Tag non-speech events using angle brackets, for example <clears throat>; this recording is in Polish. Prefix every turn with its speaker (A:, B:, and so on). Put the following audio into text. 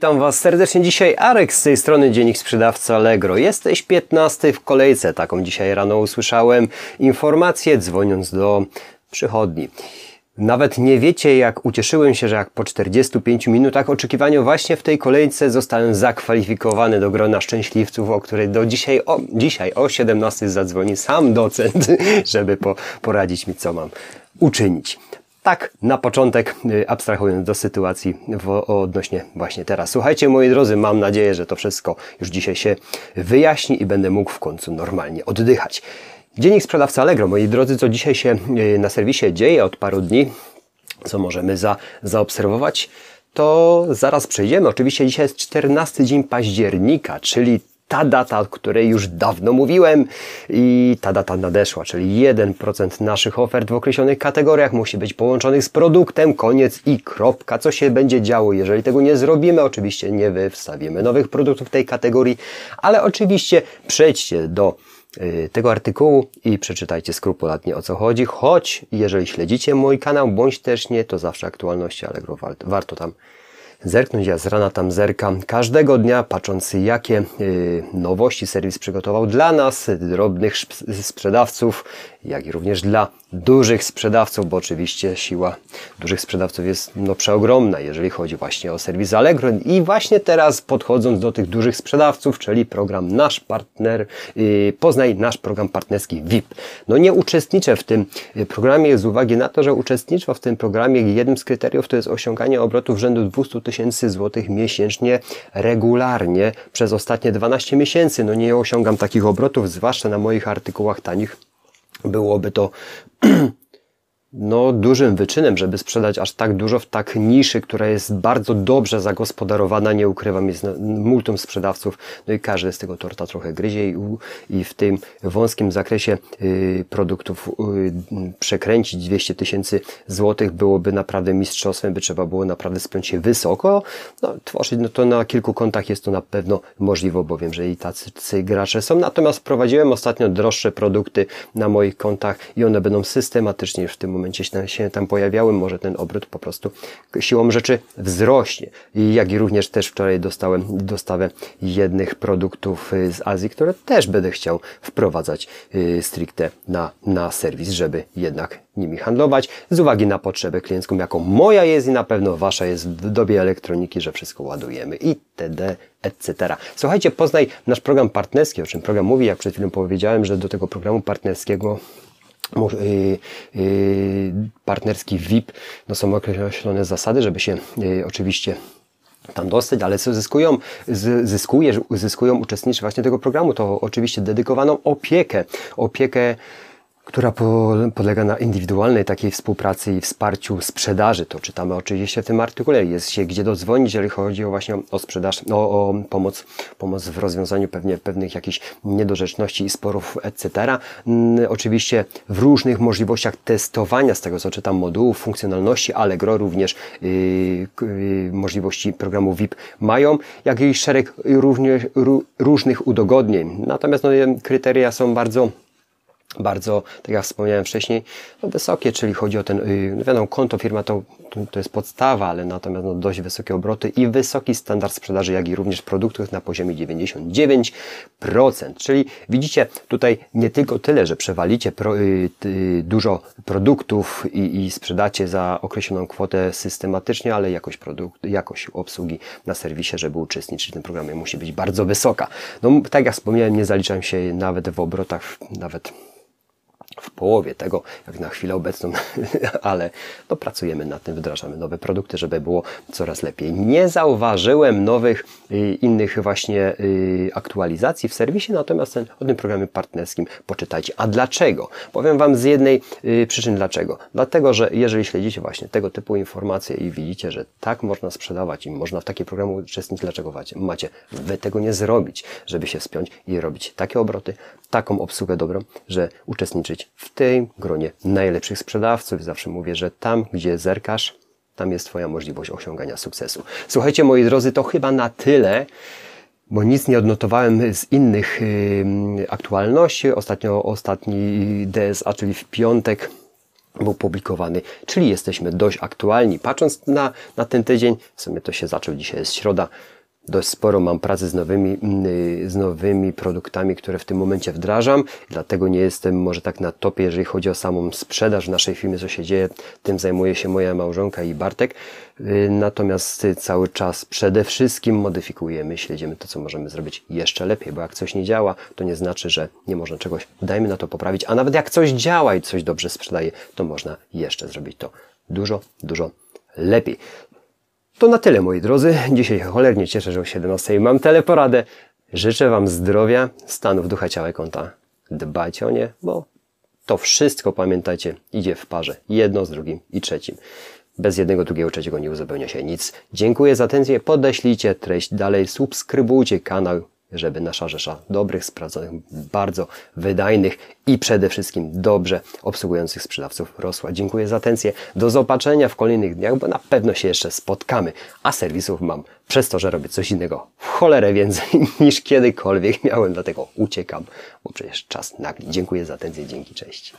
A: Witam Was serdecznie dzisiaj. Arek z tej strony Dziennik Sprzedawca Allegro. Jesteś 15 w kolejce. Taką dzisiaj rano usłyszałem informację dzwoniąc do przychodni. Nawet nie wiecie, jak ucieszyłem się, że jak po 45 minutach oczekiwania właśnie w tej kolejce zostałem zakwalifikowany do grona szczęśliwców, o której do dzisiaj o, dzisiaj o 17 zadzwoni sam docent, <laughs> żeby po, poradzić mi, co mam uczynić. Tak, na początek, y, abstrahując do sytuacji w, odnośnie właśnie teraz. Słuchajcie, moi drodzy, mam nadzieję, że to wszystko już dzisiaj się wyjaśni i będę mógł w końcu normalnie oddychać. Dziennik sprzedawca Allegro, moi drodzy, co dzisiaj się y, na serwisie dzieje od paru dni, co możemy za, zaobserwować, to zaraz przejdziemy. Oczywiście dzisiaj jest 14 dzień października, czyli ta data, o której już dawno mówiłem i ta data nadeszła, czyli 1% naszych ofert w określonych kategoriach musi być połączonych z produktem, koniec i kropka. Co się będzie działo, jeżeli tego nie zrobimy? Oczywiście nie wystawimy nowych produktów w tej kategorii, ale oczywiście przejdźcie do y, tego artykułu i przeczytajcie skrupulatnie o co chodzi, choć jeżeli śledzicie mój kanał, bądź też nie, to zawsze aktualności Allegro warto tam zerknąć. Ja z rana tam zerkam każdego dnia, patrząc jakie y, nowości serwis przygotował dla nas, drobnych sprzedawców, jak i również dla dużych sprzedawców, bo oczywiście siła dużych sprzedawców jest no, przeogromna, jeżeli chodzi właśnie o serwis Allegro. I właśnie teraz podchodząc do tych dużych sprzedawców, czyli program Nasz Partner, yy, poznaj nasz program partnerski VIP. No nie uczestniczę w tym programie z uwagi na to, że uczestnictwo w tym programie jednym z kryteriów to jest osiąganie obrotów rzędu 200 tysięcy złotych miesięcznie regularnie przez ostatnie 12 miesięcy. No nie osiągam takich obrotów, zwłaszcza na moich artykułach tanich byłoby to <clears throat> no, dużym wyczynem, żeby sprzedać aż tak dużo w tak niszy, która jest bardzo dobrze zagospodarowana, nie ukrywam, jest multum sprzedawców, no i każdy z tego torta trochę gryzie i, i w tym wąskim zakresie y, produktów y, przekręcić 200 tysięcy złotych byłoby naprawdę mistrzostwem, by trzeba było naprawdę spiąć się wysoko, no, tworzyć no to na kilku kontach jest to na pewno możliwe, bo wiem, że i tacy gracze są, natomiast prowadziłem ostatnio droższe produkty na moich kontach i one będą systematycznie w tym momencie momencie się tam pojawiały, może ten obrót po prostu siłą rzeczy wzrośnie. Jak i również też wczoraj dostałem dostawę jednych produktów y, z Azji, które też będę chciał wprowadzać y, stricte na, na serwis, żeby jednak nimi handlować z uwagi na potrzebę kliencką, jaką moja jest i na pewno wasza jest w dobie elektroniki, że wszystko ładujemy itd. etc. Słuchajcie, poznaj nasz program partnerski, o czym program mówi, jak przed chwilą powiedziałem, że do tego programu partnerskiego partnerski VIP, no są określone zasady, żeby się y, oczywiście tam dostać, ale co zyskują, zyskuje, zyskują uczestnicy właśnie tego programu, to oczywiście dedykowaną opiekę, opiekę która polega na indywidualnej takiej współpracy i wsparciu sprzedaży. To czytamy oczywiście w tym artykule. Jest się gdzie dodzwonić, jeżeli chodzi o właśnie o sprzedaż, o, o pomoc, pomoc w rozwiązaniu pewnie pewnych jakichś niedorzeczności i sporów, etc. Mm, oczywiście w różnych możliwościach testowania, z tego co czytam, modułów, funkcjonalności Allegro również yy, yy, możliwości programu VIP mają, jak i szereg również, różnych udogodnień. Natomiast no, kryteria są bardzo bardzo, tak jak wspomniałem wcześniej, no wysokie, czyli chodzi o ten, y, no wiadomo, konto firma to, to jest podstawa, ale natomiast no dość wysokie obroty i wysoki standard sprzedaży, jak i również produktów na poziomie 99%. Czyli widzicie tutaj nie tylko tyle, że przewalicie pro, y, dużo produktów i, i sprzedacie za określoną kwotę systematycznie, ale jakość produktu, jakość obsługi na serwisie, żeby uczestniczyć w tym programie musi być bardzo wysoka. No tak jak wspomniałem, nie zaliczam się nawet w obrotach, nawet połowie tego, jak na chwilę obecną, <laughs> ale no, pracujemy nad tym, wdrażamy nowe produkty, żeby było coraz lepiej. Nie zauważyłem nowych, y, innych właśnie y, aktualizacji w serwisie, natomiast ten, o tym programie partnerskim poczytajcie. A dlaczego? Powiem Wam z jednej y, przyczyn dlaczego. Dlatego, że jeżeli śledzicie właśnie tego typu informacje i widzicie, że tak można sprzedawać i można w takie programy uczestniczyć, dlaczego macie Wy tego nie zrobić, żeby się wspiąć i robić takie obroty, taką obsługę dobrą, że uczestniczyć w tym gronie najlepszych sprzedawców. Zawsze mówię, że tam, gdzie zerkasz, tam jest Twoja możliwość osiągania sukcesu. Słuchajcie, moi drodzy, to chyba na tyle bo nic nie odnotowałem z innych aktualności. Ostatnio ostatni DSA, czyli w piątek był publikowany, czyli jesteśmy dość aktualni. Patrząc na, na ten tydzień, w sumie to się zaczął, dzisiaj jest środa, dość sporo mam pracy z nowymi, z nowymi produktami, które w tym momencie wdrażam, dlatego nie jestem może tak na topie, jeżeli chodzi o samą sprzedaż w naszej firmie, co się dzieje, tym zajmuje się moja małżonka i Bartek, y, natomiast cały czas przede wszystkim modyfikujemy, śledzimy to, co możemy zrobić jeszcze lepiej, bo jak coś nie działa, to nie znaczy, że nie można czegoś, dajmy na to poprawić, a nawet jak coś działa i coś dobrze sprzedaje, to można jeszcze zrobić to dużo, dużo lepiej. To na tyle, moi drodzy. Dzisiaj cholernie cieszę, że o 17 mam teleporadę. Życzę Wam zdrowia, stanów ducha, ciała i konta. Dbajcie o nie, bo to wszystko, pamiętajcie, idzie w parze. Jedno z drugim i trzecim. Bez jednego, drugiego, trzeciego nie uzupełnia się nic. Dziękuję za atencję. Podeślijcie treść dalej. Subskrybujcie kanał żeby nasza rzesza dobrych, sprawdzonych, bardzo wydajnych i przede wszystkim dobrze obsługujących sprzedawców rosła. Dziękuję za atencję. Do zobaczenia w kolejnych dniach, bo na pewno się jeszcze spotkamy. A serwisów mam przez to, że robię coś innego w cholerę więcej <laughs> niż kiedykolwiek miałem, dlatego uciekam, bo przecież czas nagli. Dziękuję za atencję. Dzięki, cześć.